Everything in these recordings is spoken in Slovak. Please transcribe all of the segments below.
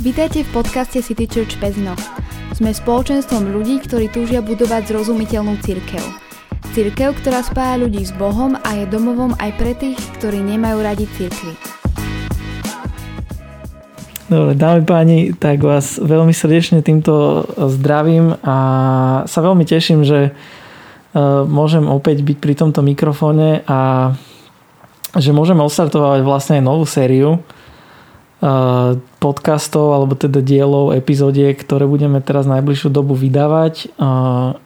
Vítajte v podcaste City Church Pezno. Sme spoločenstvom ľudí, ktorí túžia budovať zrozumiteľnú církev. Církev, ktorá spája ľudí s Bohom a je domovom aj pre tých, ktorí nemajú radi církvy. Dobre, dámy páni, tak vás veľmi srdečne týmto zdravím a sa veľmi teším, že e, môžem opäť byť pri tomto mikrofóne a že môžeme ostartovať vlastne novú sériu podcastov alebo teda dielov, epizódiek, ktoré budeme teraz najbližšiu dobu vydávať.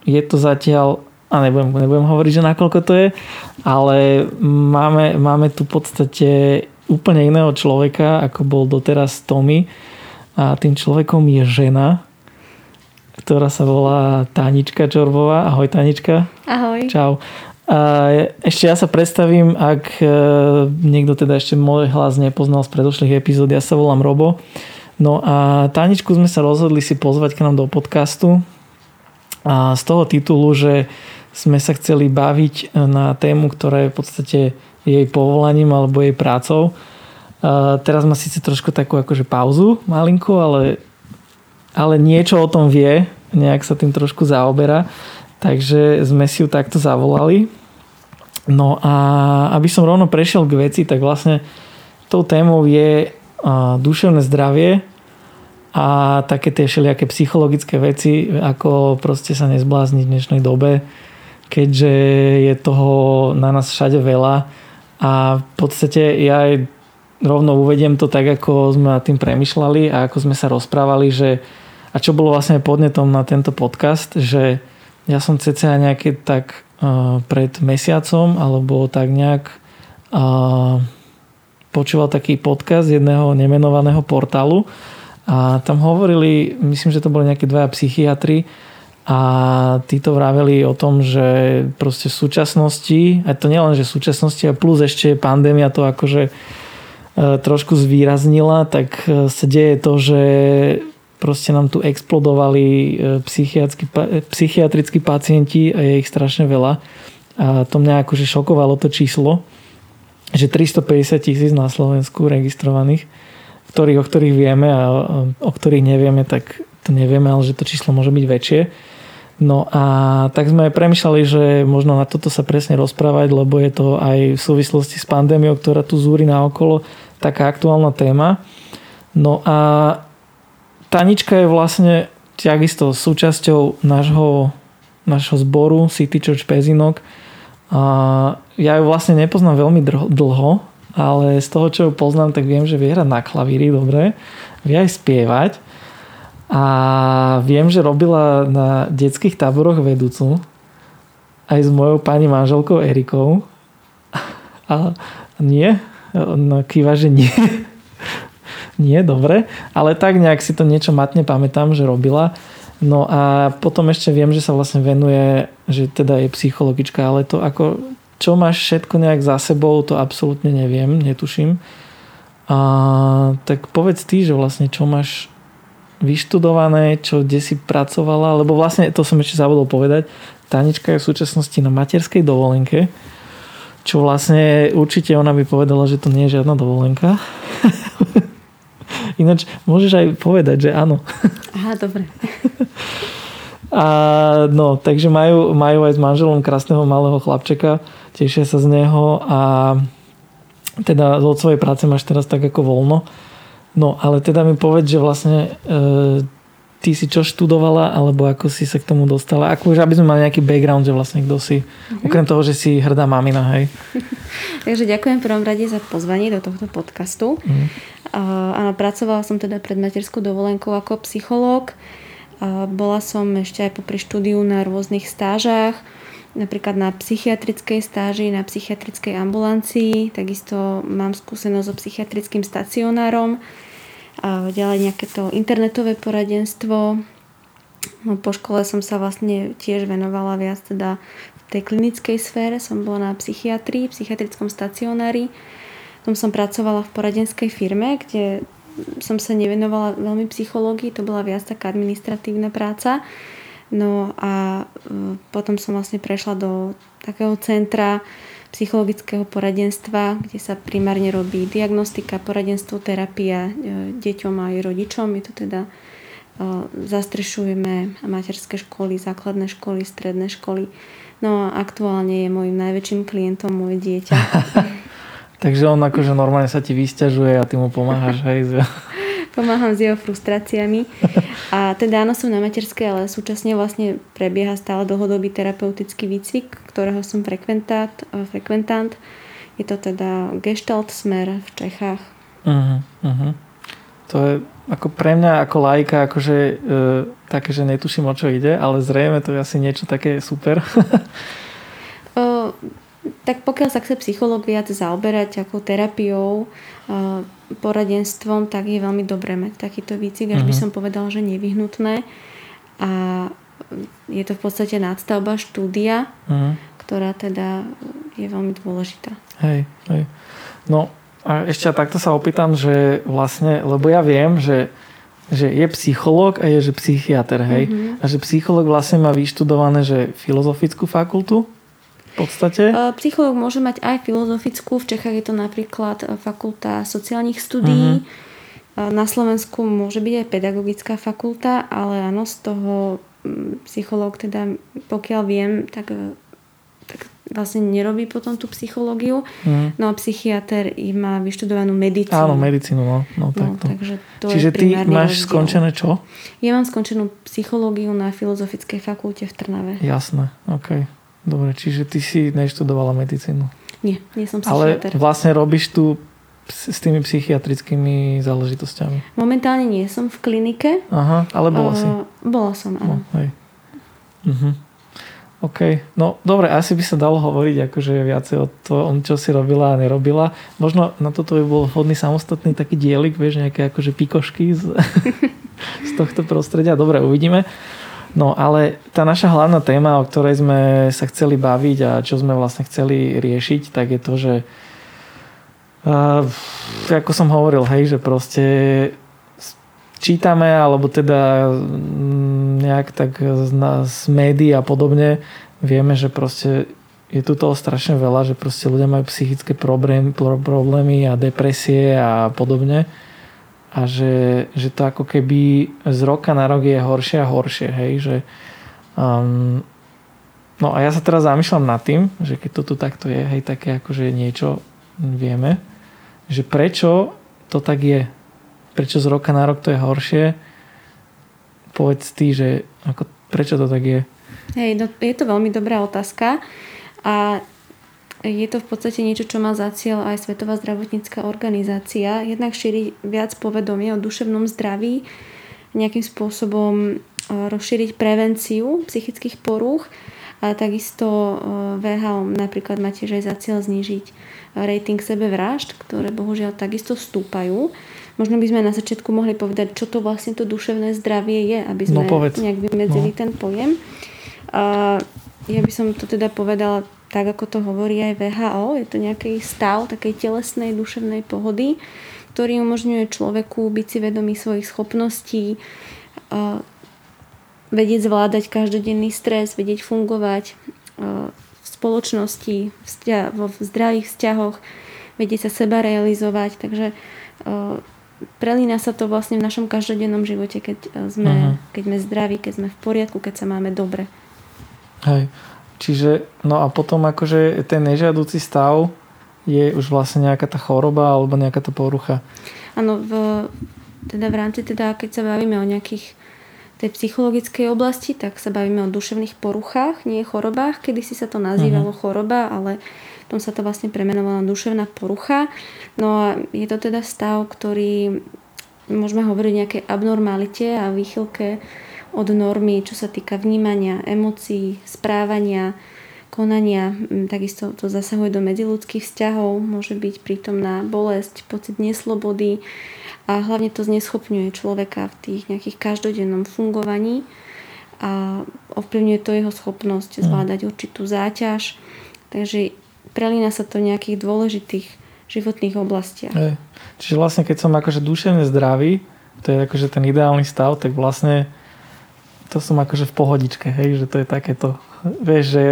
Je to zatiaľ, a nebudem, nebudem hovoriť, že nakoľko to je, ale máme, máme tu v podstate úplne iného človeka, ako bol doteraz Tommy. A tým človekom je žena, ktorá sa volá Tanička Čorbová. Ahoj Tanička. Ahoj. Čau. A ešte ja sa predstavím, ak e, niekto teda ešte môj hlas nepoznal z predošlých epizód, ja sa volám Robo. No a Taničku sme sa rozhodli si pozvať k nám do podcastu a z toho titulu, že sme sa chceli baviť na tému, ktorá je v podstate jej povolaním alebo jej prácou. A teraz má síce trošku takú akože pauzu malinku, ale, ale niečo o tom vie, nejak sa tým trošku zaoberá. Takže sme si ju takto zavolali. No a aby som rovno prešiel k veci, tak vlastne tou témou je duševné zdravie a také tie všelijaké psychologické veci, ako proste sa nezblázniť v dnešnej dobe, keďže je toho na nás všade veľa a v podstate ja aj rovno uvediem to tak, ako sme nad tým premyšľali a ako sme sa rozprávali, že a čo bolo vlastne podnetom na tento podcast, že ja som cca nejaké tak uh, pred mesiacom alebo tak nejak uh, počúval taký podcast jedného nemenovaného portálu a tam hovorili, myslím, že to boli nejaké dvaja psychiatri a títo vraveli o tom, že proste v súčasnosti, a to nielen, že v súčasnosti a plus ešte pandémia to akože uh, trošku zvýraznila, tak sa deje to, že proste nám tu explodovali e, e, psychiatrickí pacienti a je ich strašne veľa. A to mňa akože šokovalo to číslo, že 350 tisíc na Slovensku registrovaných, ktorých, o ktorých vieme a o ktorých nevieme, tak to nevieme, ale že to číslo môže byť väčšie. No a tak sme premyšľali, že možno na toto sa presne rozprávať, lebo je to aj v súvislosti s pandémiou, ktorá tu zúri na okolo, taká aktuálna téma. No a Tanička je vlastne takisto súčasťou nášho, nášho zboru City Church Pezinok. A ja ju vlastne nepoznám veľmi dlho, ale z toho, čo ju poznám, tak viem, že vie hrať na klavíri, dobre. Vie aj spievať. A viem, že robila na detských táboroch vedúcu aj s mojou pani manželkou Erikou. A nie? No, kýva, že nie nie, dobre, ale tak nejak si to niečo matne pamätám, že robila. No a potom ešte viem, že sa vlastne venuje, že teda je psychologička, ale to ako, čo máš všetko nejak za sebou, to absolútne neviem, netuším. A tak povedz ty, že vlastne čo máš vyštudované, čo kde si pracovala, lebo vlastne to som ešte zabudol povedať, Tanička je v súčasnosti na materskej dovolenke, čo vlastne určite ona by povedala, že to nie je žiadna dovolenka. Ináč môžeš aj povedať, že áno. Aha, dobre. A no, takže majú, majú aj s manželom krásneho malého chlapčeka, tešia sa z neho a teda od svojej práce máš teraz tak ako voľno. No, ale teda mi povedz, že vlastne e, ty si čo študovala, alebo ako si sa k tomu dostala? Ako už, aby sme mali nejaký background, že vlastne kto si, mm-hmm. okrem toho, že si hrdá mamina, hej. Takže ďakujem prvom rade za pozvanie do tohto podcastu. Mm. Áno, pracovala som teda pred materskou dovolenkou ako psychológ. Bola som ešte aj popri štúdiu na rôznych stážach, napríklad na psychiatrickej stáži, na psychiatrickej ambulancii, takisto mám skúsenosť so psychiatrickým stacionárom, a ďalej nejaké to internetové poradenstvo. No, po škole som sa vlastne tiež venovala viac teda v tej klinickej sfére, som bola na psychiatrii, psychiatrickom stacionári potom som pracovala v poradenskej firme, kde som sa nevenovala veľmi psychológii, to bola viac taká administratívna práca. No a e, potom som vlastne prešla do takého centra psychologického poradenstva, kde sa primárne robí diagnostika, poradenstvo, terapia deťom a aj rodičom. Je to teda zastrešujeme materské školy, základné školy, stredné školy. No a aktuálne je môjim najväčším klientom moje dieťa. Takže on akože normálne sa ti vysťažuje a ty mu pomáhaš, hej? Pomáham s jeho frustráciami. A teda áno, som na materskej, ale súčasne vlastne prebieha stále dlhodobý terapeutický výcvik, ktorého som frekventant. frekventant. Je to teda Gestalt smer v Čechách. Uh-huh, uh-huh. To je ako pre mňa ako lajka akože e, také, že netuším o čo ide, ale zrejme to je asi niečo také super. o, tak pokiaľ sa chce psychológ viac zaoberať ako terapiou, o, poradenstvom, tak je veľmi dobré mať takýto výcvik, až uh-huh. by mhm. som povedal, že nevyhnutné. A je to v podstate nadstavba štúdia, uh-huh. ktorá teda je veľmi dôležitá. Hej, hej. No a ešte takto sa opýtam, že vlastne, lebo ja viem, že že je psychológ a je že psychiatr, hej. Uh-huh. A že psychológ vlastne má vyštudované, že filozofickú fakultu v podstate? Psychológ môže mať aj filozofickú. V Čechách je to napríklad e, fakulta sociálnych studií. Uh-huh. Na Slovensku môže byť aj pedagogická fakulta, ale áno, z toho psychológ teda, pokiaľ viem, e, tak vlastne nerobí potom tú psychológiu. Uh-huh. No a psychiatr má vyštudovanú medicínu. Áno, medicínu, no. no, no takže to Čiže je ty máš rozdiel. skončené čo? Ja mám skončenú psychológiu na Filozofickej fakulte v Trnave. Jasné. Okay. Dobre, čiže ty si neštudovala medicínu. Nie, nie som psychiatr. Ale vlastne robíš tu s tými psychiatrickými záležitosťami. Momentálne nie som v klinike. Aha, ale bola uh, si. Bola som, áno. No, hej. Uh-huh. OK. No dobre, asi by sa dalo hovoriť akože viacej o tom, čo si robila a nerobila. Možno na toto by bol vhodný samostatný taký dielik, vieš, nejaké akože pikošky z, z tohto prostredia. Dobre, uvidíme. No ale tá naša hlavná téma, o ktorej sme sa chceli baviť a čo sme vlastne chceli riešiť, tak je to, že uh, ako som hovoril, hej, že proste čítame, alebo teda mm, nejak tak z, z médií a podobne vieme, že proste je tu toho strašne veľa, že proste ľudia majú psychické problémy, problémy a depresie a podobne. A že, že to ako keby z roka na rok je horšie a horšie, hej, že um, no a ja sa teraz zamýšľam nad tým, že keď to tu takto je, hej, také akože niečo vieme, že prečo to tak je, prečo z roka na rok to je horšie, povedz ty, že ako, prečo to tak je? Hej, no, je to veľmi dobrá otázka a je to v podstate niečo, čo má za cieľ aj Svetová zdravotnícká organizácia. Jednak šíriť viac povedomie o duševnom zdraví, nejakým spôsobom e, rozšíriť prevenciu psychických porúch a takisto e, VHO napríklad má tiež aj za cieľ znižiť rating sebevražd, ktoré bohužiaľ takisto stúpajú. Možno by sme na začiatku mohli povedať, čo to vlastne to duševné zdravie je, aby sme no, nejak vymedzili no. ten pojem. A ja by som to teda povedala tak ako to hovorí aj VHO, je to nejaký stav takej telesnej, duševnej pohody, ktorý umožňuje človeku byť si vedomý svojich schopností, vedieť zvládať každodenný stres, vedieť fungovať v spoločnosti, vo zdravých vzťahoch, vedieť sa seba realizovať. Takže prelína sa to vlastne v našom každodennom živote, keď sme, uh-huh. keď sme zdraví, keď sme v poriadku, keď sa máme dobre. Hej. Čiže, no a potom akože ten nežiaducí stav je už vlastne nejaká tá choroba alebo nejaká tá porucha. Áno, v, teda v rámci teda, keď sa bavíme o nejakých tej psychologickej oblasti, tak sa bavíme o duševných poruchách, nie chorobách. Kedy si sa to nazývalo uh-huh. choroba, ale tom sa to vlastne premenovalo na duševná porucha. No a je to teda stav, ktorý môžeme hovoriť o nejakej abnormalite a výchylke od normy, čo sa týka vnímania, emócií, správania, konania. Mm, takisto to zasahuje do medziludských vzťahov, môže byť prítomná bolesť, pocit neslobody a hlavne to zneschopňuje človeka v tých nejakých každodennom fungovaní a ovplyvňuje to jeho schopnosť mm. zvládať určitú záťaž. Takže prelína sa to v nejakých dôležitých životných oblastiach. Hej. Čiže vlastne keď som akože duševne zdravý, to je akože ten ideálny stav, tak vlastne to som akože v pohodičke, hej, že to je takéto, vieš, že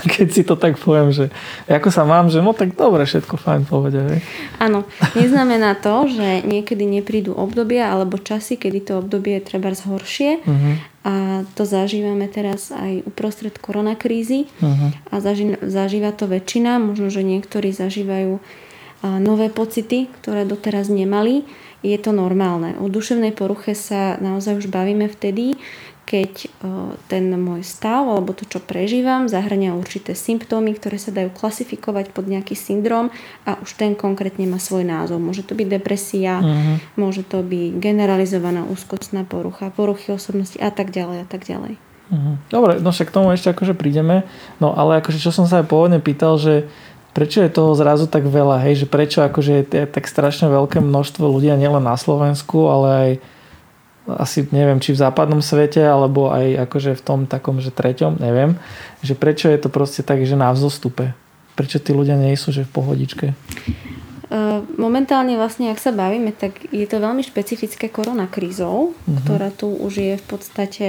keď si to tak poviem, že ako sa mám, že no tak dobre, všetko fajn povede. Hej. Áno, neznamená to, že niekedy neprídu obdobia alebo časy, kedy to obdobie je treba zhoršie uh-huh. a to zažívame teraz aj uprostred koronakrízy uh-huh. a zaži- zažíva to väčšina, možno, že niektorí zažívajú nové pocity, ktoré doteraz nemali. Je to normálne. O duševnej poruche sa naozaj už bavíme vtedy, keď ten môj stav alebo to, čo prežívam, zahrania určité symptómy, ktoré sa dajú klasifikovať pod nejaký syndrom a už ten konkrétne má svoj názov. Môže to byť depresia, uh-huh. môže to byť generalizovaná úzkostná porucha, poruchy osobnosti a tak ďalej a tak ďalej. Uh-huh. Dobre, no však k tomu ešte akože prídeme. No ale akože čo som sa aj pôvodne pýtal, že prečo je toho zrazu tak veľa, hej, že prečo akože je tak strašne veľké množstvo ľudí nielen na Slovensku, ale aj asi neviem, či v západnom svete, alebo aj akože v tom takom, že treťom, neviem, že prečo je to proste tak, že na vzostupe? Prečo tí ľudia nie sú, že v pohodičke? Momentálne vlastne, ak sa bavíme, tak je to veľmi špecifické koronakrízou, uh-huh. ktorá tu už je v podstate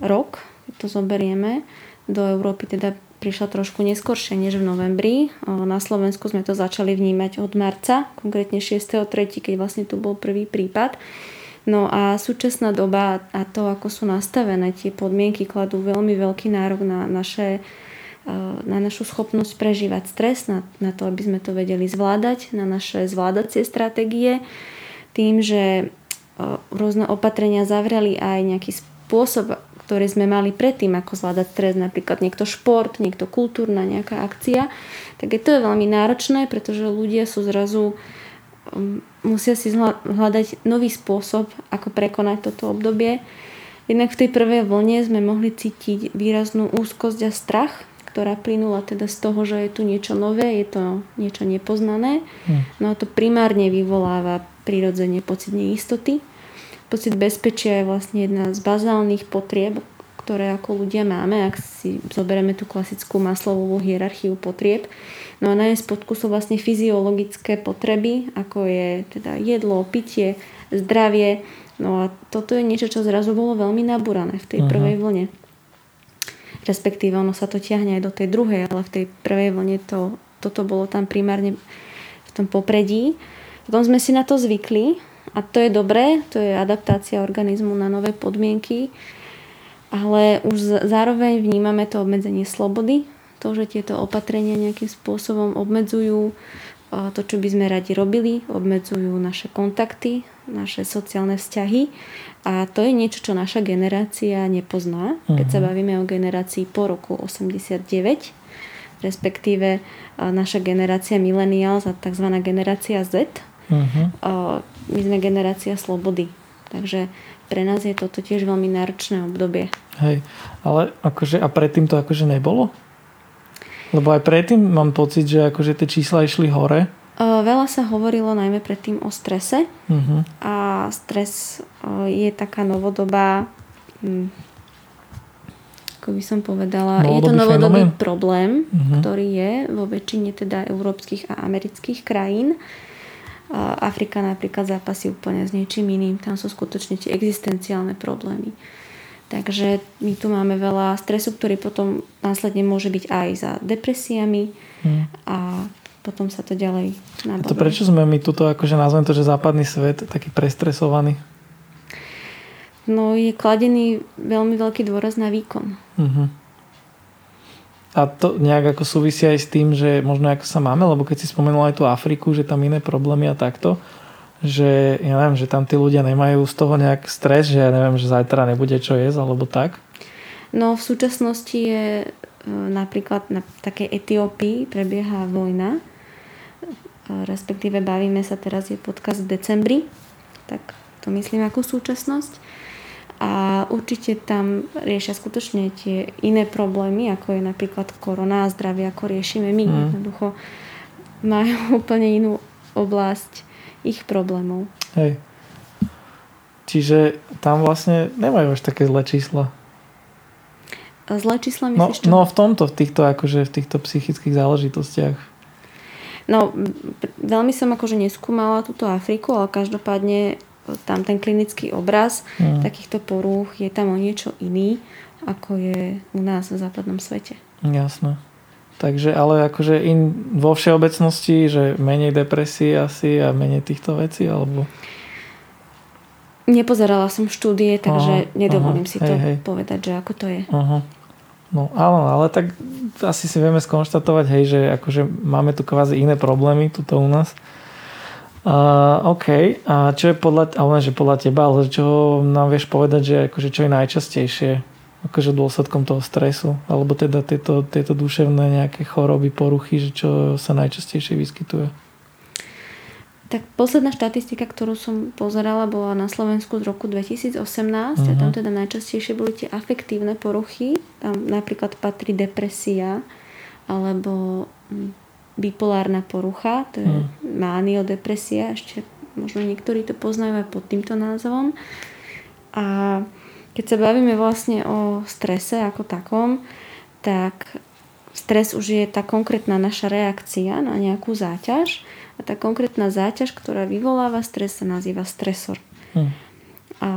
rok, keď to zoberieme. Do Európy teda prišla trošku neskôršie než v novembri. Na Slovensku sme to začali vnímať od marca, konkrétne 6.3., keď vlastne tu bol prvý prípad. No a súčasná doba a to, ako sú nastavené tie podmienky, kladú veľmi veľký nárok na naše e, na našu schopnosť prežívať stres, na, na to, aby sme to vedeli zvládať, na naše zvládacie stratégie, tým, že e, rôzne opatrenia zavreli aj nejaký spôsob, ktorý sme mali predtým, ako zvládať stres, napríklad niekto šport, niekto kultúrna nejaká akcia, tak je to veľmi náročné, pretože ľudia sú zrazu Um, musia si hľadať nový spôsob, ako prekonať toto obdobie. Jednak v tej prvej vlne sme mohli cítiť výraznú úzkosť a strach, ktorá plynula teda z toho, že je tu niečo nové, je to niečo nepoznané. Hm. No a to primárne vyvoláva prirodzene pocit neistoty. Pocit bezpečia je vlastne jedna z bazálnych potrieb, ktoré ako ľudia máme, ak si zoberieme tú klasickú maslovú hierarchiu potrieb. No a na jej spodku sú vlastne fyziologické potreby, ako je teda jedlo, pitie, zdravie. No a toto je niečo, čo zrazu bolo veľmi nabúrané v tej uh-huh. prvej vlne. Respektíve ono sa to ťahne aj do tej druhej, ale v tej prvej vlne to, toto bolo tam primárne v tom popredí. Potom sme si na to zvykli a to je dobré, to je adaptácia organizmu na nové podmienky ale už zároveň vnímame to obmedzenie slobody, to, že tieto opatrenia nejakým spôsobom obmedzujú to, čo by sme radi robili, obmedzujú naše kontakty, naše sociálne vzťahy a to je niečo, čo naša generácia nepozná. Keď sa mhm. bavíme o generácii po roku 89, respektíve naša generácia millennials a tzv. generácia Z, uh-huh. my sme generácia slobody. Takže pre nás je toto tiež veľmi náročné obdobie. Hej, ale akože, a predtým to akože nebolo? Lebo aj predtým mám pocit, že akože tie čísla išli hore. Veľa sa hovorilo najmä predtým o strese uh-huh. a stres je taká novodobá hm, ako by som povedala, novodobý je to novodobý fenomén. problém, uh-huh. ktorý je vo väčšine teda európskych a amerických krajín. Afrika napríklad zápasí úplne s niečím iným. Tam sú skutočne tie existenciálne problémy. Takže my tu máme veľa stresu, ktorý potom následne môže byť aj za depresiami hmm. a potom sa to ďalej nabavuje. A to prečo sme my tuto, akože nazvem to, že západný svet taký prestresovaný? No je kladený veľmi veľký dôraz na výkon. Uh-huh. A to nejak ako súvisí aj s tým, že možno ako sa máme, lebo keď si spomenul aj tú Afriku, že tam iné problémy a takto, že ja neviem, že tam tí ľudia nemajú z toho nejak stres, že ja neviem, že zajtra nebude čo jesť alebo tak? No v súčasnosti je e, napríklad na takej Etiópii prebieha vojna, e, respektíve bavíme sa teraz, je podcast v decembri, tak to myslím ako súčasnosť a určite tam riešia skutočne tie iné problémy, ako je napríklad korona a zdravie, ako riešime my. Mm. Jednoducho majú úplne inú oblasť ich problémov. Hej. Čiže tam vlastne nemajú až také zlé čísla. Zlé čísla no, myslíš no, No v tomto, v týchto, akože, v týchto psychických záležitostiach. No, veľmi som akože neskúmala túto Afriku, ale každopádne tam ten klinický obraz hmm. takýchto porúch je tam o niečo iný, ako je u nás v západnom svete. Jasné. Takže ale akože in, vo všeobecnosti, že menej depresie asi a menej týchto vecí, alebo... Nepozerala som štúdie, takže aha, nedovolím aha, si to hej, hej. povedať, že ako to je. Aha. No áno, ale tak asi si vieme skonštatovať, hej, že akože máme tu kvázi iné problémy tuto u nás. Uh, OK, a čo je podľa, ale že podľa teba, ale čo nám vieš povedať, že akože čo je najčastejšie akože dôsledkom toho stresu, alebo teda tieto, tieto duševné nejaké choroby, poruchy, že čo sa najčastejšie vyskytuje? Tak posledná štatistika, ktorú som pozerala, bola na Slovensku z roku 2018 uh-huh. a tam mhm. teda najčastejšie boli tie afektívne poruchy. Tam napríklad patrí depresia alebo hm, bipolárna porucha, to je mm. mániodepresia, ešte možno niektorí to poznajú aj pod týmto názvom. A keď sa bavíme vlastne o strese ako takom, tak stres už je tá konkrétna naša reakcia na nejakú záťaž a tá konkrétna záťaž, ktorá vyvoláva stres, sa nazýva stresor. Mm. A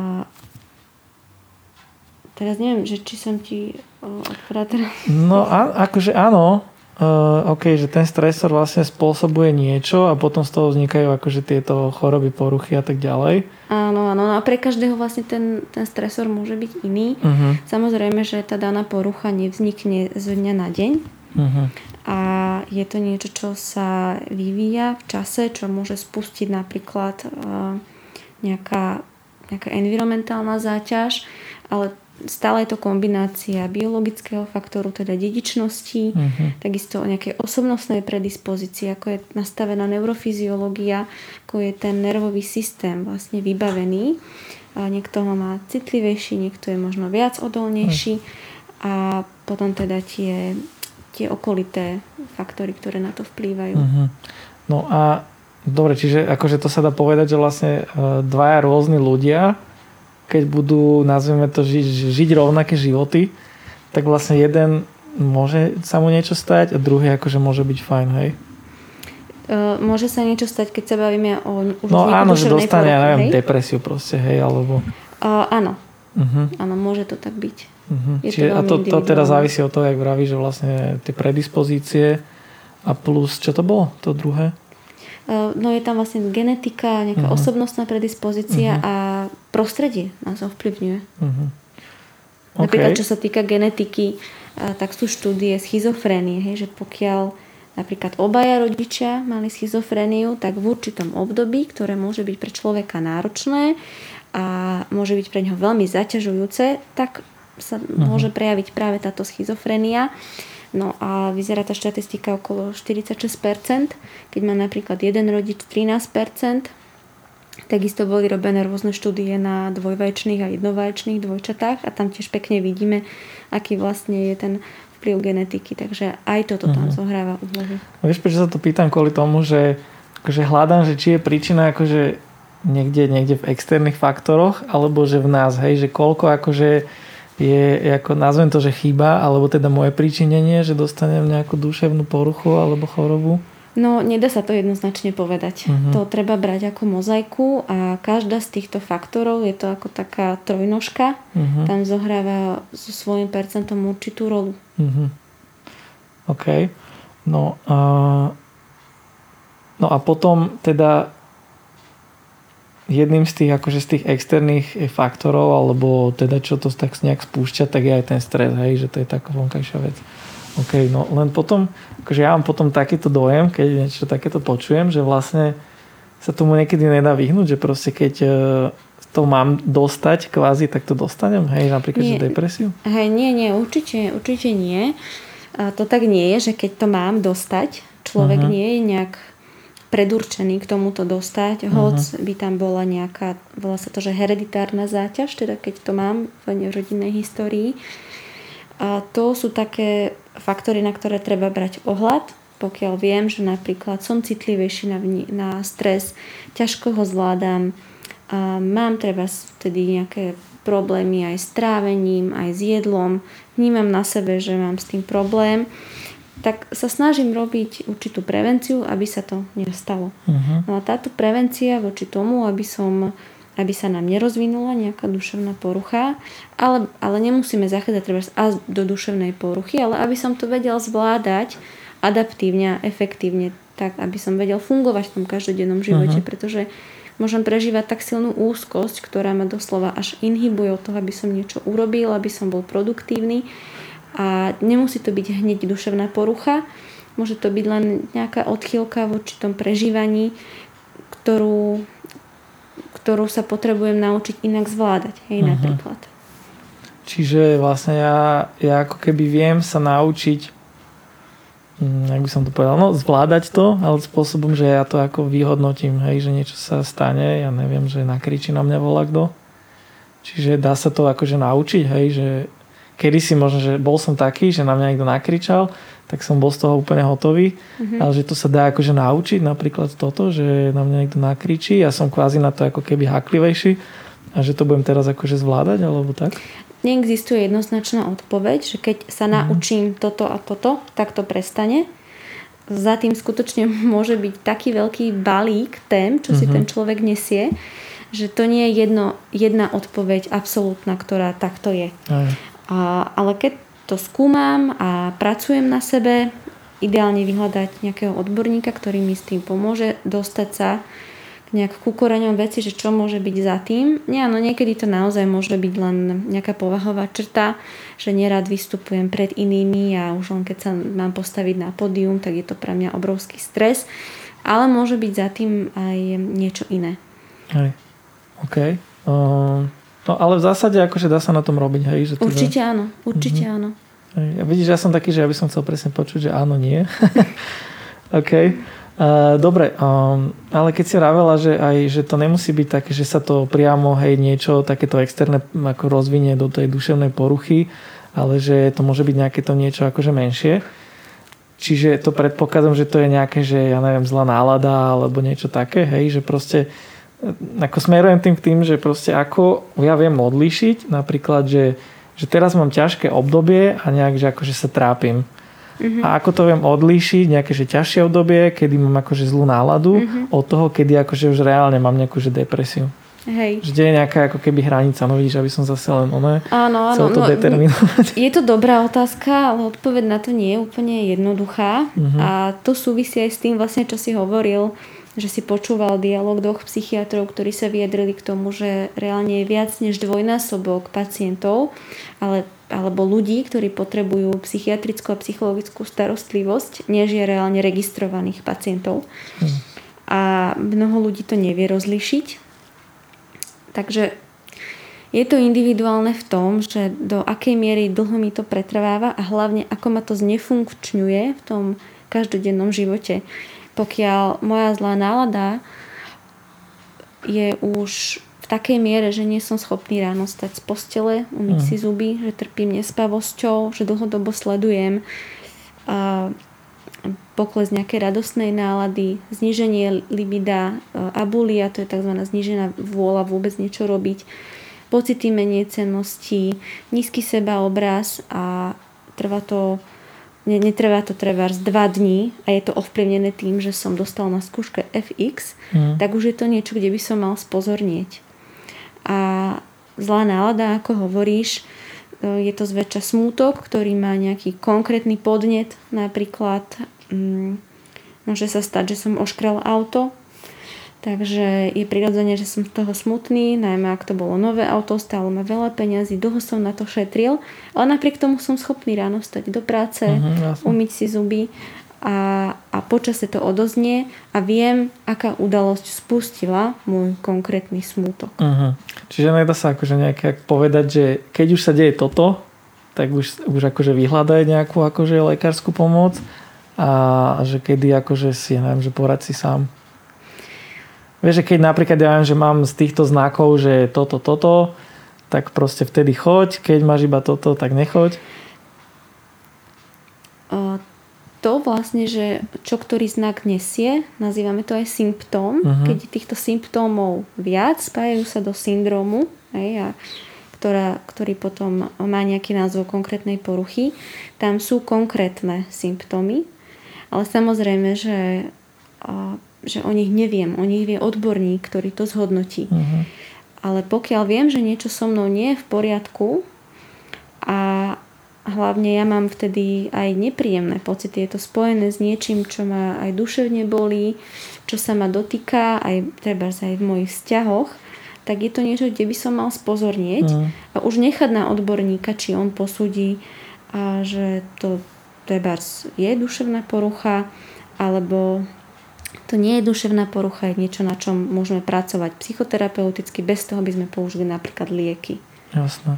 teraz neviem, že či som ti odpovedala No a, akože áno, uh, OK, že ten stresor vlastne spôsobuje niečo a potom z toho vznikajú akože tieto choroby, poruchy a tak ďalej. Áno, áno. No a pre každého vlastne ten, ten stresor môže byť iný. Uh-huh. Samozrejme, že tá daná porucha nevznikne z dňa na deň. Uh-huh. A je to niečo, čo sa vyvíja v čase, čo môže spustiť napríklad uh, nejaká, nejaká environmentálna záťaž, ale stále je to kombinácia biologického faktoru, teda dedičnosti, uh-huh. takisto o nejakej osobnostnej predispozícii, ako je nastavená neurofyziológia, ako je ten nervový systém vlastne vybavený. A niekto ho má citlivejší, niekto je možno viac odolnejší uh-huh. a potom teda tie, tie okolité faktory, ktoré na to vplývajú. Uh-huh. No a dobre, čiže akože to sa dá povedať, že vlastne e, dvaja rôzni ľudia keď budú, nazveme to, žiť, žiť rovnaké životy, tak vlastne jeden môže sa mu niečo stať a druhý akože môže byť fajn, hej? Môže sa niečo stať, keď sa bavíme o už No áno, že dostane, ja neviem, hej? depresiu proste, hej, alebo... Uh, áno. Uh-huh. Áno, môže to tak byť. Uh-huh. Je Čiže, to a to, to teda závisí od toho, jak vraví, že vlastne tie predispozície a plus, čo to bolo, to druhé? Uh, no je tam vlastne genetika, nejaká uh-huh. osobnostná predispozícia uh-huh. a prostredie nás ovplyvňuje. Uh-huh. Okay. Napríklad, čo sa týka genetiky, tak sú štúdie schizofrénie, hej, že pokiaľ napríklad obaja rodičia mali schizofréniu, tak v určitom období, ktoré môže byť pre človeka náročné a môže byť pre neho veľmi zaťažujúce, tak sa uh-huh. môže prejaviť práve táto schizofrénia. No a vyzerá tá štatistika okolo 46%, keď má napríklad jeden rodič 13%, Takisto boli robené rôzne štúdie na dvojvaječných a jednovaječných dvojčatách a tam tiež pekne vidíme, aký vlastne je ten vplyv genetiky. Takže aj toto tam uh-huh. zohráva úlohu. Vieš, prečo sa to pýtam? Kvôli tomu, že akože hľadám, že či je príčina akože niekde, niekde v externých faktoroch, alebo že v nás, hej, že koľko akože je, ako nazvem to, že chyba, alebo teda moje príčinenie, že dostanem nejakú duševnú poruchu alebo chorobu. No, nedá sa to jednoznačne povedať. Uh-huh. To treba brať ako mozaiku a každá z týchto faktorov je to ako taká trojnožka. Uh-huh. Tam zohráva so svojím percentom určitú rolu. Uh-huh. OK. No a, no a potom teda jedným z tých, akože z tých externých faktorov, alebo teda čo to tak nejak spúšťa, tak je aj ten stres, hej, že to je taká vonkajšia vec. OK, no len potom, akože ja mám potom takýto dojem, keď niečo takéto počujem, že vlastne sa tomu niekedy nedá vyhnúť, že proste keď e, to mám dostať kvázi, tak to dostanem, hej, napríklad, nie, že depresiu? Hej, nie, nie, určite, určite nie. A to tak nie je, že keď to mám dostať, človek uh-huh. nie je nejak predurčený k tomuto dostať, hoc uh-huh. by tam bola nejaká, volá sa to, že hereditárna záťaž, teda keď to mám v rodinnej histórii. A to sú také faktory, na ktoré treba brať ohľad, pokiaľ viem, že napríklad som citlivejší na, na stres, ťažko ho zvládam, a mám treba vtedy nejaké problémy aj s trávením, aj s jedlom, vnímam na sebe, že mám s tým problém, tak sa snažím robiť určitú prevenciu, aby sa to nestalo. Uh-huh. No a táto prevencia voči tomu, aby som aby sa nám nerozvinula nejaká duševná porucha, ale, ale nemusíme zachádzať treba až do duševnej poruchy, ale aby som to vedel zvládať adaptívne a efektívne, tak aby som vedel fungovať v tom každodennom živote, uh-huh. pretože môžem prežívať tak silnú úzkosť, ktorá ma doslova až inhibuje od toho, aby som niečo urobil, aby som bol produktívny a nemusí to byť hneď duševná porucha, môže to byť len nejaká odchýlka v určitom prežívaní, ktorú, ktorú sa potrebujem naučiť inak zvládať, hej, uh-huh. napríklad. Čiže vlastne ja, ja ako keby viem sa naučiť jak by som to povedal, no zvládať to, ale spôsobom, že ja to ako vyhodnotím, hej, že niečo sa stane, ja neviem, že nakričí na mňa volá kto. Čiže dá sa to akože naučiť, hej, že kedy si možno, že bol som taký, že na mňa niekto nakričal, tak som bol z toho úplne hotový, mm-hmm. ale že to sa dá akože naučiť, napríklad toto, že na mňa niekto nakričí, ja som kvázi na to ako keby haklivejší a že to budem teraz akože zvládať, alebo tak? neexistuje jednoznačná odpoveď, že keď sa mm. naučím toto a toto, tak to prestane. Za tým skutočne môže byť taký veľký balík tém, čo mm-hmm. si mhm. ten človek nesie, že to nie je jedno, jedna odpoveď absolútna, ktorá takto je. Mm. A, ale keď to skúmam a pracujem na sebe, ideálne vyhľadať nejakého odborníka, ktorý mi s tým pomôže dostať sa nejak ku koreňom veci, že čo môže byť za tým. Nie, no niekedy to naozaj môže byť len nejaká povahová črta, že nerad vystupujem pred inými a už len keď sa mám postaviť na pódium, tak je to pre mňa obrovský stres. Ale môže byť za tým aj niečo iné. Hej, OK. Uh, no ale v zásade akože dá sa na tom robiť, hej? Že teda... Určite áno, určite uh-huh. áno. Ja vidíš, ja som taký, že ja by som chcel presne počuť, že áno, nie. OK. Uh, dobre, um, ale keď si vravela, že aj, že to nemusí byť také, že sa to priamo, hej, niečo takéto externé ako rozvinie do tej duševnej poruchy, ale že to môže byť nejaké to niečo akože menšie. Čiže to predpokladám, že to je nejaké, že ja neviem, zlá nálada alebo niečo také, hej, že proste e, ako smerujem tým k tým, že proste ako ja viem odlíšiť napríklad, že, že teraz mám ťažké obdobie a nejak, že akože sa trápim Uh-huh. A ako to viem odlíšiť, nejaké že ťažšie obdobie, kedy mám akože zlú náladu, uh-huh. od toho, kedy akože už reálne mám nejakú že depresiu. Hej. Že je nejaká ako keby hranica, no vidíš, aby som zase len ono áno, áno, to no, determinovať. Je to dobrá otázka, ale odpoveď na to nie je úplne jednoduchá uh-huh. a to súvisí aj s tým vlastne, čo si hovoril, že si počúval dialog dvoch psychiatrov, ktorí sa vyjadrili k tomu, že reálne je viac než dvojnásobok pacientov, ale alebo ľudí, ktorí potrebujú psychiatrickú a psychologickú starostlivosť, než je reálne registrovaných pacientov. Hmm. A mnoho ľudí to nevie rozlišiť. Takže je to individuálne v tom, že do akej miery dlho mi to pretrváva a hlavne ako ma to znefunkčňuje v tom každodennom živote. Pokiaľ moja zlá nálada je už takej miere, že nie som schopný ráno stať z postele, umyť mm. si zuby, že trpím nespavosťou, že dlhodobo sledujem a pokles nejakej radostnej nálady, zníženie libida, abulia, to je tzv. znížená vôľa vôbec niečo robiť, pocity menej cennosti, nízky sebaobraz a trvá to netrvá to z dva dní a je to ovplyvnené tým, že som dostal na skúške FX, mm. tak už je to niečo, kde by som mal spozornieť a zlá nálada, ako hovoríš, e, je to zväčša smútok, ktorý má nejaký konkrétny podnet, napríklad mm, môže sa stať, že som oškrel auto, takže je prirodzene, že som z toho smutný, najmä ak to bolo nové auto, stálo ma veľa peňazí, dlho som na to šetril, ale napriek tomu som schopný ráno stať do práce, uh-huh, umyť si zuby a, a počase to odoznie a viem, aká udalosť spustila môj konkrétny smútok. Uh-huh. Čiže nedá sa akože nejak povedať, že keď už sa deje toto, tak už, už akože vyhľadaj nejakú akože lekárskú pomoc a že kedy akože si, neviem, že porad si sám. Vieš, že keď napríklad ja viem, že mám z týchto znakov, že toto, toto, tak proste vtedy choď, keď máš iba toto, tak nechoď. To vlastne, že čo ktorý znak nesie, nazývame to aj symptóm. Uh-huh. Keď týchto symptómov viac, spájajú sa do syndromu, hej, a ktorá, ktorý potom má nejaký názov konkrétnej poruchy. Tam sú konkrétne symptómy, ale samozrejme, že, že o nich neviem. O nich vie odborník, ktorý to zhodnotí. Uh-huh. Ale pokiaľ viem, že niečo so mnou nie je v poriadku a hlavne ja mám vtedy aj nepríjemné pocity, je to spojené s niečím, čo ma aj duševne bolí, čo sa ma dotýka aj treba aj v mojich vzťahoch, tak je to niečo, kde by som mal spozornieť mm. a už nechať na odborníka, či on posúdi, a že to treba je duševná porucha, alebo to nie je duševná porucha, je niečo, na čom môžeme pracovať psychoterapeuticky, bez toho by sme použili napríklad lieky. Jasné.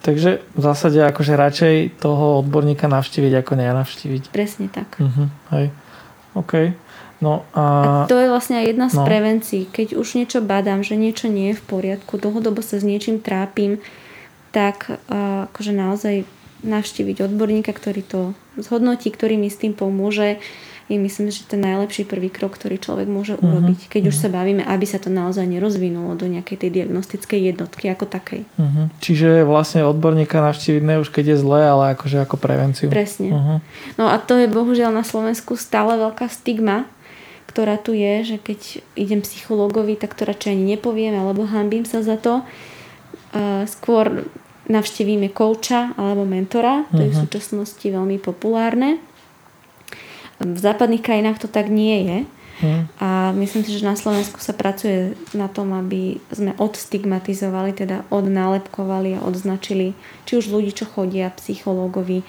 Takže v zásade akože radšej toho odborníka navštíviť, ako nenavštíviť. Presne tak. Uh-huh, hej. OK. No a... a to je vlastne jedna z no. prevencií. Keď už niečo badám, že niečo nie je v poriadku, dlhodobo sa s niečím trápim, tak uh, akože naozaj navštíviť odborníka, ktorý to zhodnotí, ktorý mi s tým pomôže je myslím, že ten najlepší prvý krok, ktorý človek môže uh-huh. urobiť, keď uh-huh. už mhm. sa bavíme, aby sa to naozaj nerozvinulo do nejakej tej diagnostickej jednotky ako takej. Uh-huh. Čiže vlastne odborníka navštíviť ne už keď je zlé, ale akože ako prevenciu. Presne. Uh-huh. No a to je bohužiaľ na Slovensku stále veľká stigma, ktorá tu je, že keď idem psychológovi, tak to radšej ani nepoviem, alebo hambím sa za to. Uh, skôr navštívime kouča alebo mentora, to uh-huh. je v súčasnosti veľmi populárne. V západných krajinách to tak nie je. Hmm. A myslím si, že na Slovensku sa pracuje na tom, aby sme odstigmatizovali, teda odnálepkovali a odznačili či už ľudí, čo chodia, psychológovi,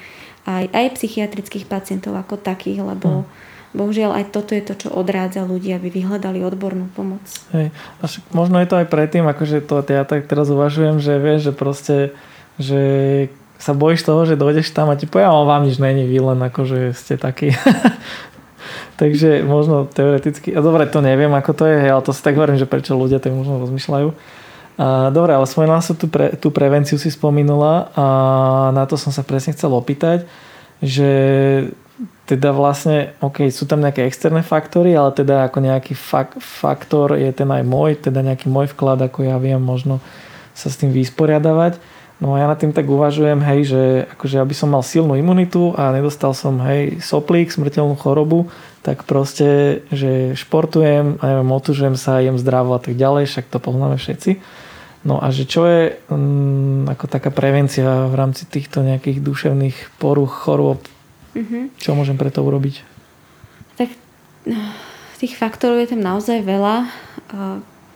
aj, aj psychiatrických pacientov ako takých, lebo hmm. bohužiaľ aj toto je to, čo odrádza ľudí, aby vyhľadali odbornú pomoc. Hej. A možno je to aj predtým, akože to ja tak teraz uvažujem, že vieš, že proste že sa bojíš toho, že dojdeš tam a ti povie, vám nič není, vy len akože ste takí. Takže možno teoreticky, a dobre, to neviem, ako to je, ale to si tak hovorím, že prečo ľudia tak možno rozmýšľajú. A, dobre, ale spomínala som tú, pre, tú prevenciu si spomenula a na to som sa presne chcel opýtať, že teda vlastne, ok, sú tam nejaké externé faktory, ale teda ako nejaký fak, faktor je ten aj môj, teda nejaký môj vklad, ako ja viem možno sa s tým vysporiadavať. No a ja nad tým tak uvažujem, hej, že akože aby som mal silnú imunitu a nedostal som, hej, soplík, smrteľnú chorobu, tak proste, že športujem, a neviem, otužujem sa, jem zdravo a tak ďalej, však to poznáme všetci. No a že čo je um, ako taká prevencia v rámci týchto nejakých duševných poruch, chorôb? Mm-hmm. Čo môžem pre to urobiť? Tak no, tých faktorov je tam naozaj veľa.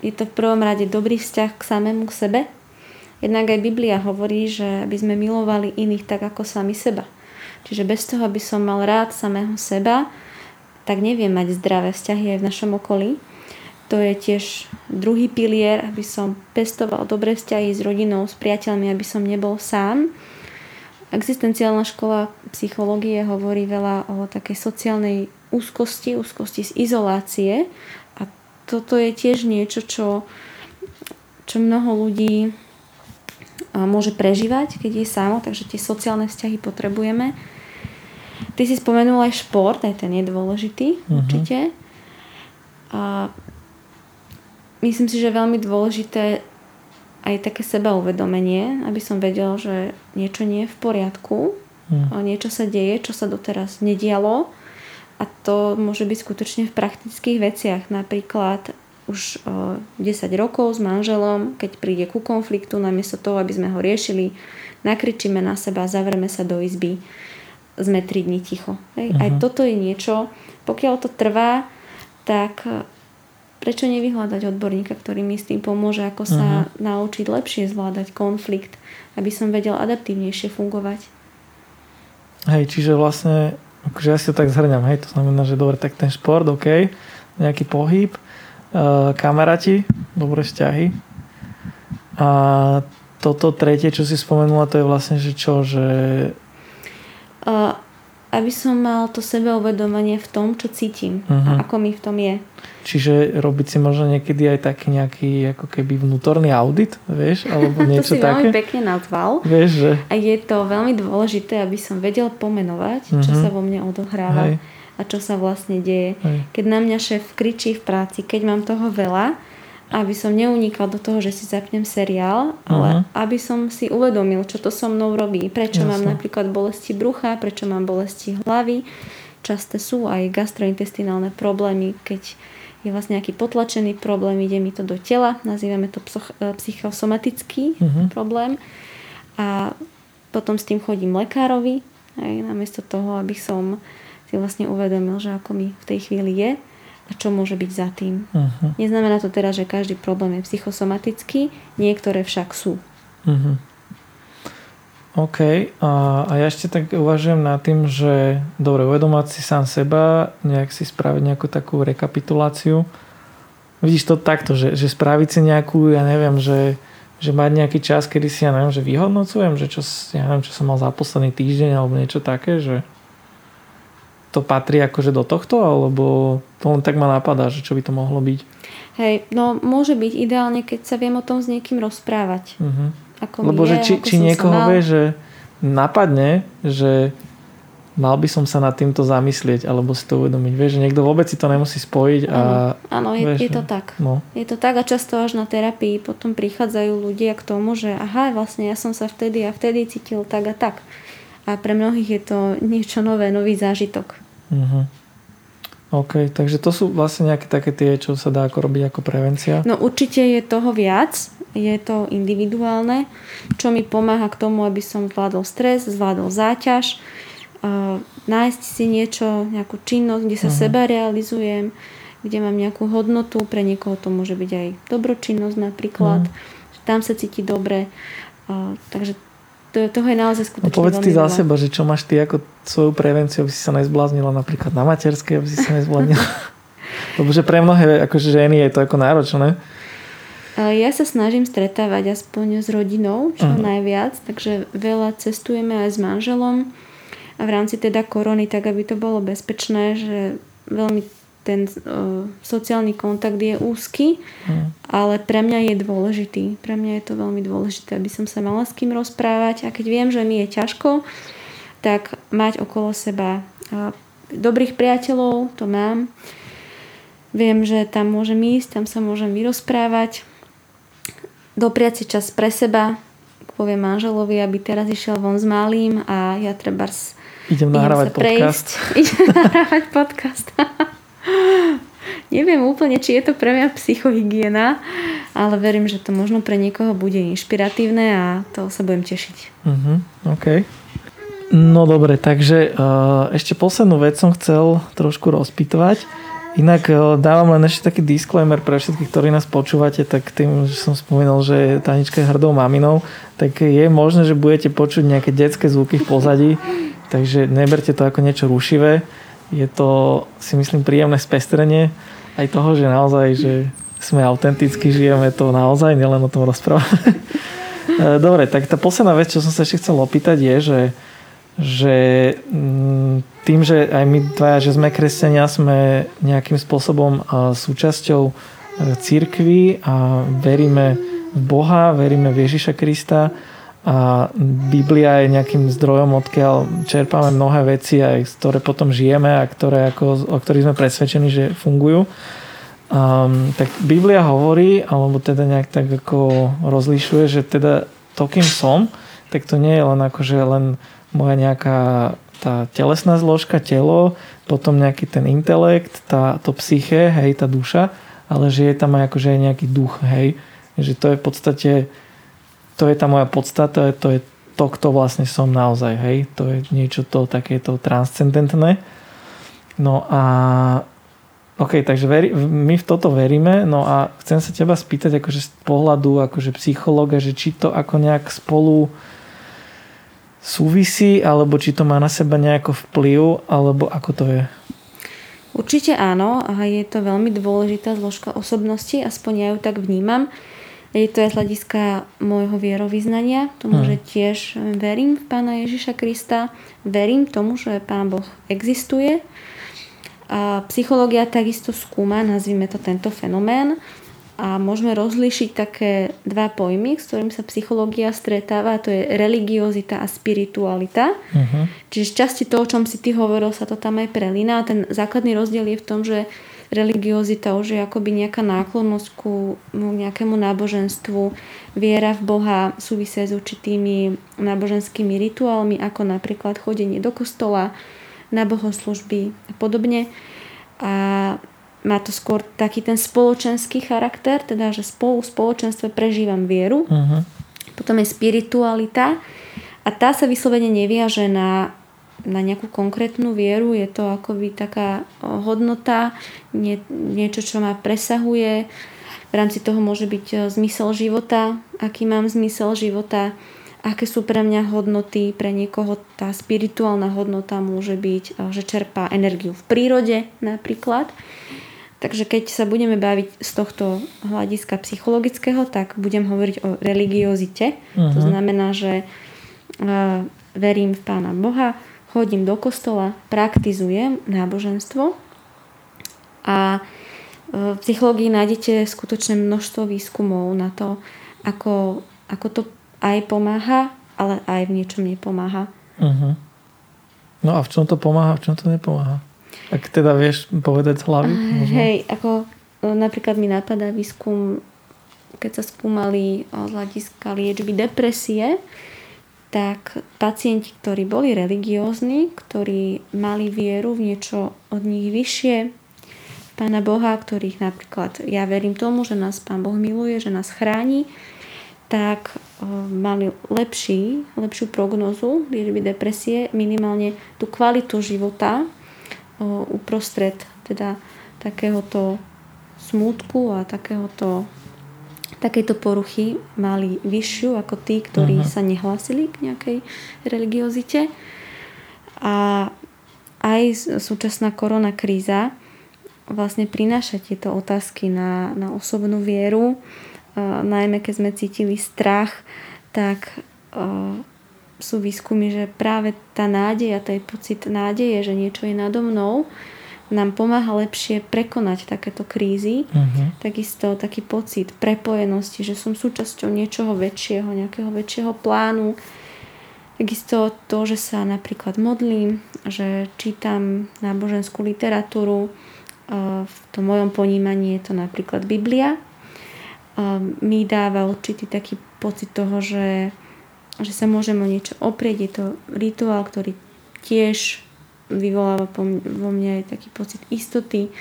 Je to v prvom rade dobrý vzťah k samému k sebe, Jednak aj Biblia hovorí, že aby sme milovali iných tak ako sami seba. Čiže bez toho, aby som mal rád samého seba, tak neviem mať zdravé vzťahy aj v našom okolí. To je tiež druhý pilier, aby som pestoval dobré vzťahy s rodinou, s priateľmi, aby som nebol sám. Existenciálna škola psychológie hovorí veľa o takej sociálnej úzkosti, úzkosti z izolácie a toto je tiež niečo, čo, čo mnoho ľudí môže prežívať, keď je samo, takže tie sociálne vzťahy potrebujeme. Ty si spomenul aj šport, aj ten je dôležitý uh-huh. určite. A myslím si, že je veľmi dôležité aj také seba uvedomenie, aby som vedel, že niečo nie je v poriadku, uh-huh. niečo sa deje, čo sa doteraz nedialo a to môže byť skutočne v praktických veciach. Napríklad už 10 rokov s manželom, keď príde ku konfliktu, namiesto toho, aby sme ho riešili, nakričíme na seba, zavreme sa do izby, sme 3 dní ticho. Hej. Uh-huh. Aj mhm. toto je niečo, pokiaľ to trvá, tak e, prečo nevyhľadať odborníka, ktorý mi s tým pomôže, ako sa uh-huh. naučiť lepšie zvládať konflikt, aby som vedel adaptívnejšie fungovať. Hej, čiže vlastne, akože ja si to tak zhrňam, hej, to znamená, že dobre, tak ten šport, OK, nejaký pohyb, Eh, kamaráti, dobré vzťahy. A toto tretie, čo si spomenula, to je vlastne, že čo, že... Uh, aby som mal to sebeuvedomenie v tom, čo cítim uh-huh. a ako mi v tom je. Čiže robiť si možno niekedy aj taký nejaký ako keby vnútorný audit, vieš, alebo niečo to si také. veľmi pekne nazval. Vieš, že... A je to veľmi dôležité, aby som vedel pomenovať, uh-huh. čo mhm. sa vo mne odohráva. Hej a čo sa vlastne deje. Hej. Keď na mňa šéf kričí v práci, keď mám toho veľa, aby som neunikal do toho, že si zapnem seriál, ale uh-huh. aby som si uvedomil, čo to so mnou robí. Prečo Jasne. mám napríklad bolesti brucha, prečo mám bolesti hlavy. Časté sú aj gastrointestinálne problémy, keď je vlastne nejaký potlačený problém, ide mi to do tela, nazývame to e, psychosomatický uh-huh. problém. A potom s tým chodím lekárovi, aj namiesto toho, aby som si vlastne uvedomil, že ako mi v tej chvíli je a čo môže byť za tým. Uh-huh. Neznamená to teraz, že každý problém je psychosomatický, niektoré však sú. Uh-huh. OK. A, a ja ešte tak uvažujem nad tým, že dobre, uvedomať si sám seba, nejak si spraviť nejakú takú rekapituláciu. Vidíš to takto, že, že spraviť si nejakú, ja neviem, že, že mať nejaký čas, kedy si, ja neviem, že vyhodnocujem, že čo, ja neviem, čo som mal za posledný týždeň alebo niečo také, že to patrí akože do tohto, alebo to len tak ma napadá, že čo by to mohlo byť? Hej, no môže byť ideálne, keď sa viem o tom s niekým rozprávať. Uh-huh. Ako Lebo je, že či, či niekoho vie, že napadne, že mal by som sa nad týmto zamyslieť alebo si to uvedomiť. Vieš, že niekto vôbec si to nemusí spojiť. A, áno, je, vieš, je to tak. No. Je to tak a často až na terapii potom prichádzajú ľudia k tomu, že aha, vlastne ja som sa vtedy a vtedy cítil tak a tak. A pre mnohých je to niečo nové, nový zážitok. Uh-huh. OK, takže to sú vlastne nejaké také tie, čo sa dá ako robiť ako prevencia? No určite je toho viac, je to individuálne, čo mi pomáha k tomu, aby som zvládol stres, zvládol záťaž, uh, nájsť si niečo, nejakú činnosť, kde sa uh-huh. seba realizujem, kde mám nejakú hodnotu, pre niekoho to môže byť aj dobročinnosť napríklad, uh-huh. tam sa cíti dobre, uh, takže to, toho je naozaj skutočne no povedz ty za seba, že čo máš ty ako svoju prevenciu, aby si sa nezbláznila napríklad na materskej, aby si sa nezbláznila. Lebo že pre mnohé akože ženy je to ako náročné. Ja sa snažím stretávať aspoň s rodinou, čo uh-huh. najviac, takže veľa cestujeme aj s manželom a v rámci teda korony, tak aby to bolo bezpečné, že veľmi ten uh, sociálny kontakt je úzky, mm. ale pre mňa je dôležitý. Pre mňa je to veľmi dôležité, aby som sa mala s kým rozprávať a keď viem, že mi je ťažko, tak mať okolo seba uh, dobrých priateľov, to mám. Viem, že tam môžem ísť, tam sa môžem vyrozprávať. Dopriať si čas pre seba, poviem manželovi, aby teraz išiel von s malým a ja treba Idem nahrávať podcast. Idem nahrávať podcast. Neviem úplne, či je to pre mňa psychohygiena, ale verím, že to možno pre niekoho bude inšpiratívne a to sa budem tešiť. Uh-huh, OK. No dobre, takže uh, ešte poslednú vec som chcel trošku rozpitovať. Inak uh, dávam len ešte taký disclaimer pre všetkých, ktorí nás počúvate, tak tým, že som spomínal, že Tanička je hrdou maminou, tak je možné, že budete počuť nejaké detské zvuky v pozadí, takže neberte to ako niečo rušivé je to si myslím príjemné spestrenie aj toho, že naozaj, že sme autenticky, žijeme to naozaj, nielen o tom rozprávame. E, dobre, tak tá posledná vec, čo som sa ešte chcel opýtať je, že, že mm, tým, že aj my dvaja, že sme kresťania, sme nejakým spôsobom e, súčasťou e, církvy a veríme v Boha, veríme v Ježiša Krista, a Biblia je nejakým zdrojom, odkiaľ čerpáme mnohé veci, aj ktoré potom žijeme a ktoré ako, o ktorých sme presvedčení, že fungujú. Um, tak Biblia hovorí, alebo teda nejak tak ako rozlišuje, že teda to, kým som, tak to nie je len akože len moja nejaká tá telesná zložka, telo, potom nejaký ten intelekt, tá, to psyché, hej, tá duša, ale že je tam aj akože aj nejaký duch, hej. Že to je v podstate to je tá moja podstata, to je to, kto vlastne som naozaj, hej. To je niečo to takéto transcendentné. No a OK, takže veri, my v toto veríme, no a chcem sa teba spýtať akože z pohľadu akože psychologa, že či to ako nejak spolu súvisí, alebo či to má na seba nejako vplyv, alebo ako to je? Určite áno a je to veľmi dôležitá zložka osobnosti, aspoň ja ju tak vnímam. Je to aj z hľadiska môjho vierovýznania, tomu, hmm. že tiež verím v Pána Ježiša Krista, verím tomu, že Pán Boh existuje. A psychológia takisto skúma, nazvime to tento fenomén, a môžeme rozlíšiť také dva pojmy, s ktorým sa psychológia stretáva, to je religiozita a spiritualita. Uh-huh. Čiže z časti toho, o čom si ty hovoril, sa to tam aj prelína. Ten základný rozdiel je v tom, že religiozita už je akoby nejaká náklonnosť ku nejakému náboženstvu, viera v Boha súvisia s určitými náboženskými rituálmi, ako napríklad chodenie do kostola, na bohoslužby a podobne. A má to skôr taký ten spoločenský charakter, teda že spolu v spoločenstve prežívam vieru. Uh-huh. Potom je spiritualita a tá sa vyslovene neviaže na, na nejakú konkrétnu vieru. Je to akoby taká hodnota, nie, niečo, čo ma presahuje. V rámci toho môže byť zmysel života, aký mám zmysel života, aké sú pre mňa hodnoty, pre niekoho tá spirituálna hodnota môže byť, že čerpá energiu v prírode napríklad. Takže keď sa budeme baviť z tohto hľadiska psychologického, tak budem hovoriť o religiozite. Uh-huh. To mhm. znamená, že uh, verím v Pána Boha, chodím do kostola, praktizujem náboženstvo a v psychológii nájdete skutočne množstvo výskumov na to, ako, ako to aj pomáha, ale aj v niečom nepomáha. Uh-huh. No a v čom to pomáha, v čom to nepomáha? Ak teda vieš povedať z hlavy? Možno? Hej, ako e, napríklad mi napadá výskum, keď sa skúmali z hľadiska liečby depresie, tak pacienti, ktorí boli religiózni, ktorí mali vieru v niečo od nich vyššie, Pána Boha, ktorých napríklad ja verím tomu, že nás Pán Boh miluje, že nás chráni, tak e, mali lepší, lepšiu prognozu liečby depresie, minimálne tú kvalitu života uprostred teda takéhoto smútku a takéhoto takéto poruchy mali vyššiu ako tí, ktorí uh-huh. sa nehlásili k nejakej religiozite. A aj súčasná korona kríza vlastne prináša tieto otázky na, na osobnú vieru. Uh, najmä keď sme cítili strach, tak uh, sú výskumy, že práve tá nádej a ten pocit nádeje, že niečo je nado mnou, nám pomáha lepšie prekonať takéto krízy. Uh-huh. Takisto taký pocit prepojenosti, že som súčasťou niečoho väčšieho, nejakého väčšieho plánu. Takisto to, že sa napríklad modlím, že čítam náboženskú literatúru. V tom mojom ponímaní je to napríklad Biblia. Mi dáva určitý taký pocit toho, že že sa môžem o niečo oprieť. Je to rituál, ktorý tiež vyvoláva vo mne aj taký pocit istoty.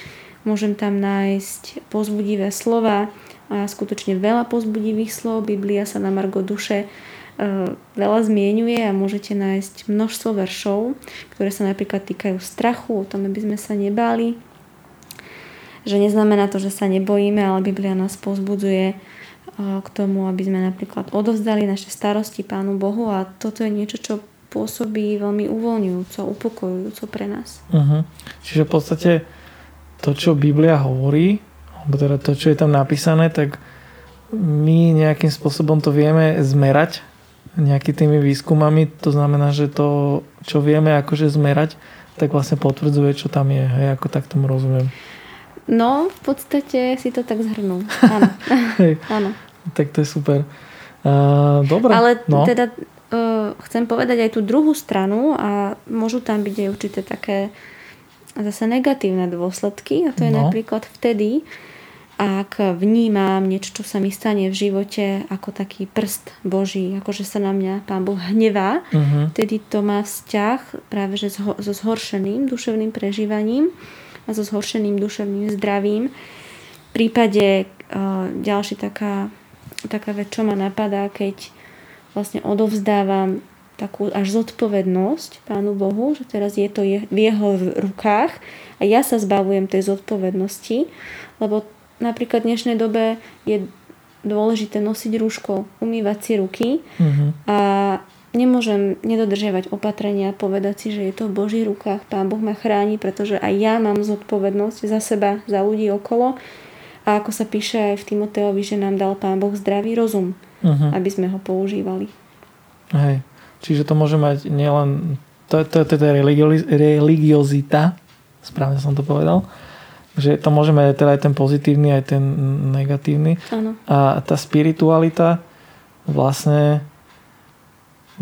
Môžem tam nájsť pozbudivé slova a skutočne veľa pozbudivých slov. Biblia sa na Margo duše e, veľa zmienuje a môžete nájsť množstvo veršov, ktoré sa napríklad týkajú strachu, o tom, aby sme sa nebáli. Že neznamená to, že sa nebojíme, ale Biblia nás pozbudzuje k tomu, aby sme napríklad odovzdali naše starosti Pánu Bohu a toto je niečo, čo pôsobí veľmi uvoľňujúco, upokojujúco pre nás. Uh-huh. Čiže v podstate to, čo Biblia hovorí, alebo teda to, čo je tam napísané, tak my nejakým spôsobom to vieme zmerať nejakými tými výskumami. To znamená, že to, čo vieme akože zmerať, tak vlastne potvrdzuje, čo tam je. Hej, ako tak tomu rozumiem. No, v podstate si to tak zhrnul. Áno. Áno. Tak to je super. Uh, dobre. Ale no. teda chcem povedať aj tú druhú stranu a môžu tam byť aj určité také zase negatívne dôsledky a to je no. napríklad vtedy, ak vnímam niečo, čo sa mi stane v živote ako taký prst Boží, ako že sa na mňa Pán Boh hnevá, uh-huh. vtedy to má vzťah práve že so zhoršeným duševným prežívaním a so zhoršeným duševným zdravím. V prípade uh, ďalší taká, taká vec, čo ma napadá, keď vlastne odovzdávam takú až zodpovednosť Pánu Bohu, že teraz je to je, v jeho rukách a ja sa zbavujem tej zodpovednosti, lebo napríklad v dnešnej dobe je dôležité nosiť rúško, umývať si ruky uh-huh. a nemôžem nedodržiavať opatrenia, povedať si, že je to v Božích rukách, Pán Boh ma chráni, pretože aj ja mám zodpovednosť za seba, za ľudí okolo. A ako sa píše aj v Timoteovi, že nám dal Pán Boh zdravý rozum, uh-huh. aby sme ho používali. Hej. Čiže to môže mať nielen... To, to, to, to je religiozita, správne som to povedal, že to môže mať teda aj ten pozitívny, aj ten negatívny. Áno. A tá spiritualita vlastne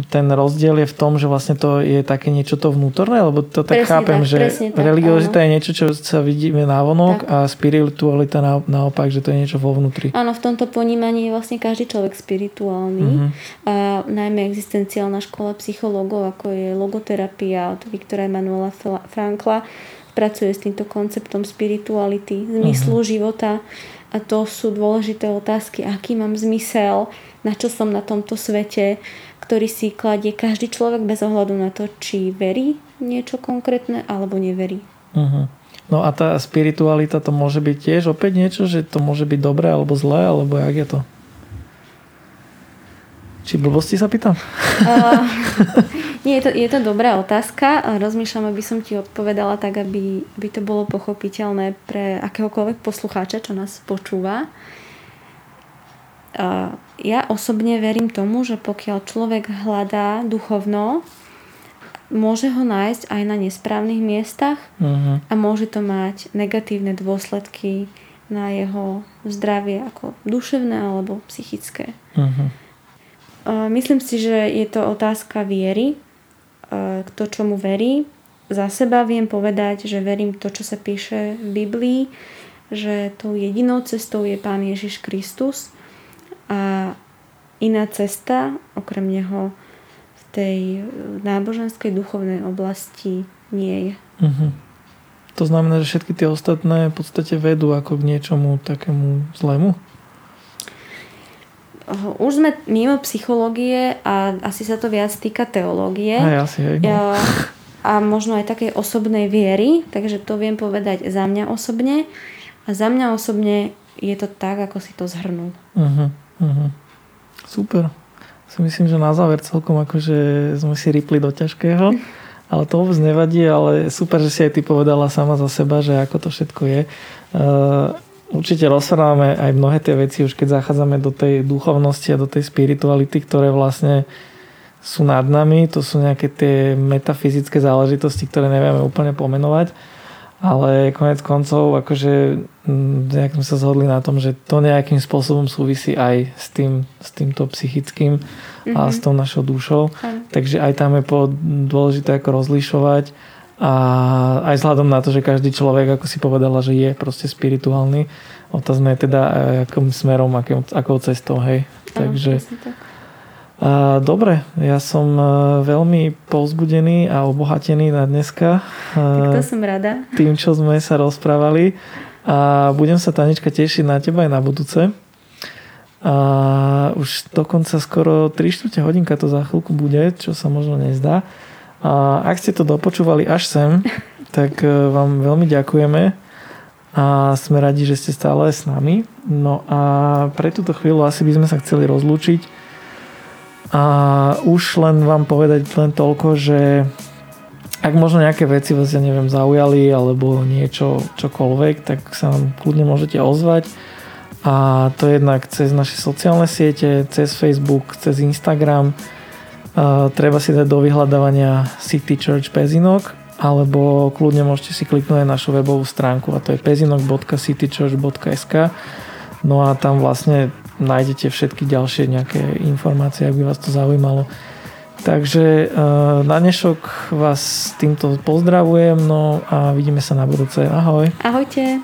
ten rozdiel je v tom, že vlastne to je také niečo to vnútorné, lebo to tak presne chápem, tak, že religiozita je niečo, čo sa vidíme vonok tak. a spiritualita na, naopak, že to je niečo vo vnútri. Áno, v tomto ponímaní je vlastne každý človek spirituálny. Uh-huh. A najmä existenciálna škola psychológov, ako je logoterapia od Viktora Emanuela Frankla, pracuje s týmto konceptom spirituality, zmyslu uh-huh. života a to sú dôležité otázky, aký mám zmysel, na čo som na tomto svete, ktorý si kladie každý človek bez ohľadu na to, či verí niečo konkrétne alebo neverí. Uh-huh. No a tá spiritualita to môže byť tiež opäť niečo, že to môže byť dobré alebo zlé, alebo jak je to? Či blbosti sa pýtam? Uh, nie, je to, je to dobrá otázka. Rozmýšľam, aby som ti odpovedala tak, aby, aby to bolo pochopiteľné pre akéhokoľvek poslucháča, čo nás počúva. Uh, ja osobne verím tomu, že pokiaľ človek hľadá duchovno, môže ho nájsť aj na nesprávnych miestach uh-huh. a môže to mať negatívne dôsledky na jeho zdravie ako duševné alebo psychické. Uh-huh. Myslím si, že je to otázka viery. Kto čomu verí. Za seba viem povedať, že verím to, čo sa píše v Biblii, že tou jedinou cestou je Pán Ježiš Kristus a iná cesta, okrem Neho, v tej náboženskej duchovnej oblasti nie je. Uh-huh. To znamená, že všetky tie ostatné v podstate vedú ako k niečomu takému zlému? už sme mimo psychológie a asi sa to viac týka teológie. Aj, asi, hej, no. A možno aj takej osobnej viery, takže to viem povedať za mňa osobne. A za mňa osobne je to tak, ako si to zhrnul. Uh-huh, uh-huh. Super. Si myslím, že na záver celkom akože sme si ripli do ťažkého. Ale to vôbec nevadí, ale super, že si aj ty povedala sama za seba, že ako to všetko je. Uh, určite rozprávame aj mnohé tie veci, už keď zachádzame do tej duchovnosti a do tej spirituality, ktoré vlastne sú nad nami, to sú nejaké tie metafyzické záležitosti, ktoré nevieme úplne pomenovať, ale konec koncov, akože mm, nejak sme sa zhodli na tom, že to nejakým spôsobom súvisí aj s, tým, s týmto psychickým mm-hmm. a s mhm. tou našou dušou. Mm. Takže aj tam je dôležité ako rozlišovať a aj vzhľadom na to, že každý človek, ako si povedala, že je proste spirituálny, otázne je teda e, akým smerom, akým, akou cestou, hej. Takže... A, dobre, ja som e, veľmi povzbudený a obohatený na dneska. Tak to som rada. Tým, čo sme sa rozprávali. A budem sa, Tanička, tešiť na teba aj na budúce. A už dokonca skoro 3 čtvrte hodinka to za chvíľku bude, čo sa možno nezdá. A ak ste to dopočúvali až sem, tak e, vám veľmi ďakujeme a sme radi, že ste stále s nami. No a pre túto chvíľu asi by sme sa chceli rozlúčiť a už len vám povedať len toľko, že ak možno nejaké veci vás, ja neviem, zaujali alebo niečo, čokoľvek, tak sa nám kľudne môžete ozvať. A to jednak cez naše sociálne siete, cez Facebook, cez Instagram, treba si dať do vyhľadávania City Church Pezinok alebo kľudne môžete si kliknúť aj našu webovú stránku a to je pezinok.citychurch.sk no a tam vlastne nájdete všetky ďalšie nejaké informácie, ak by vás to zaujímalo. Takže na dnešok vás týmto pozdravujem no a vidíme sa na budúce. Ahoj. Ahojte.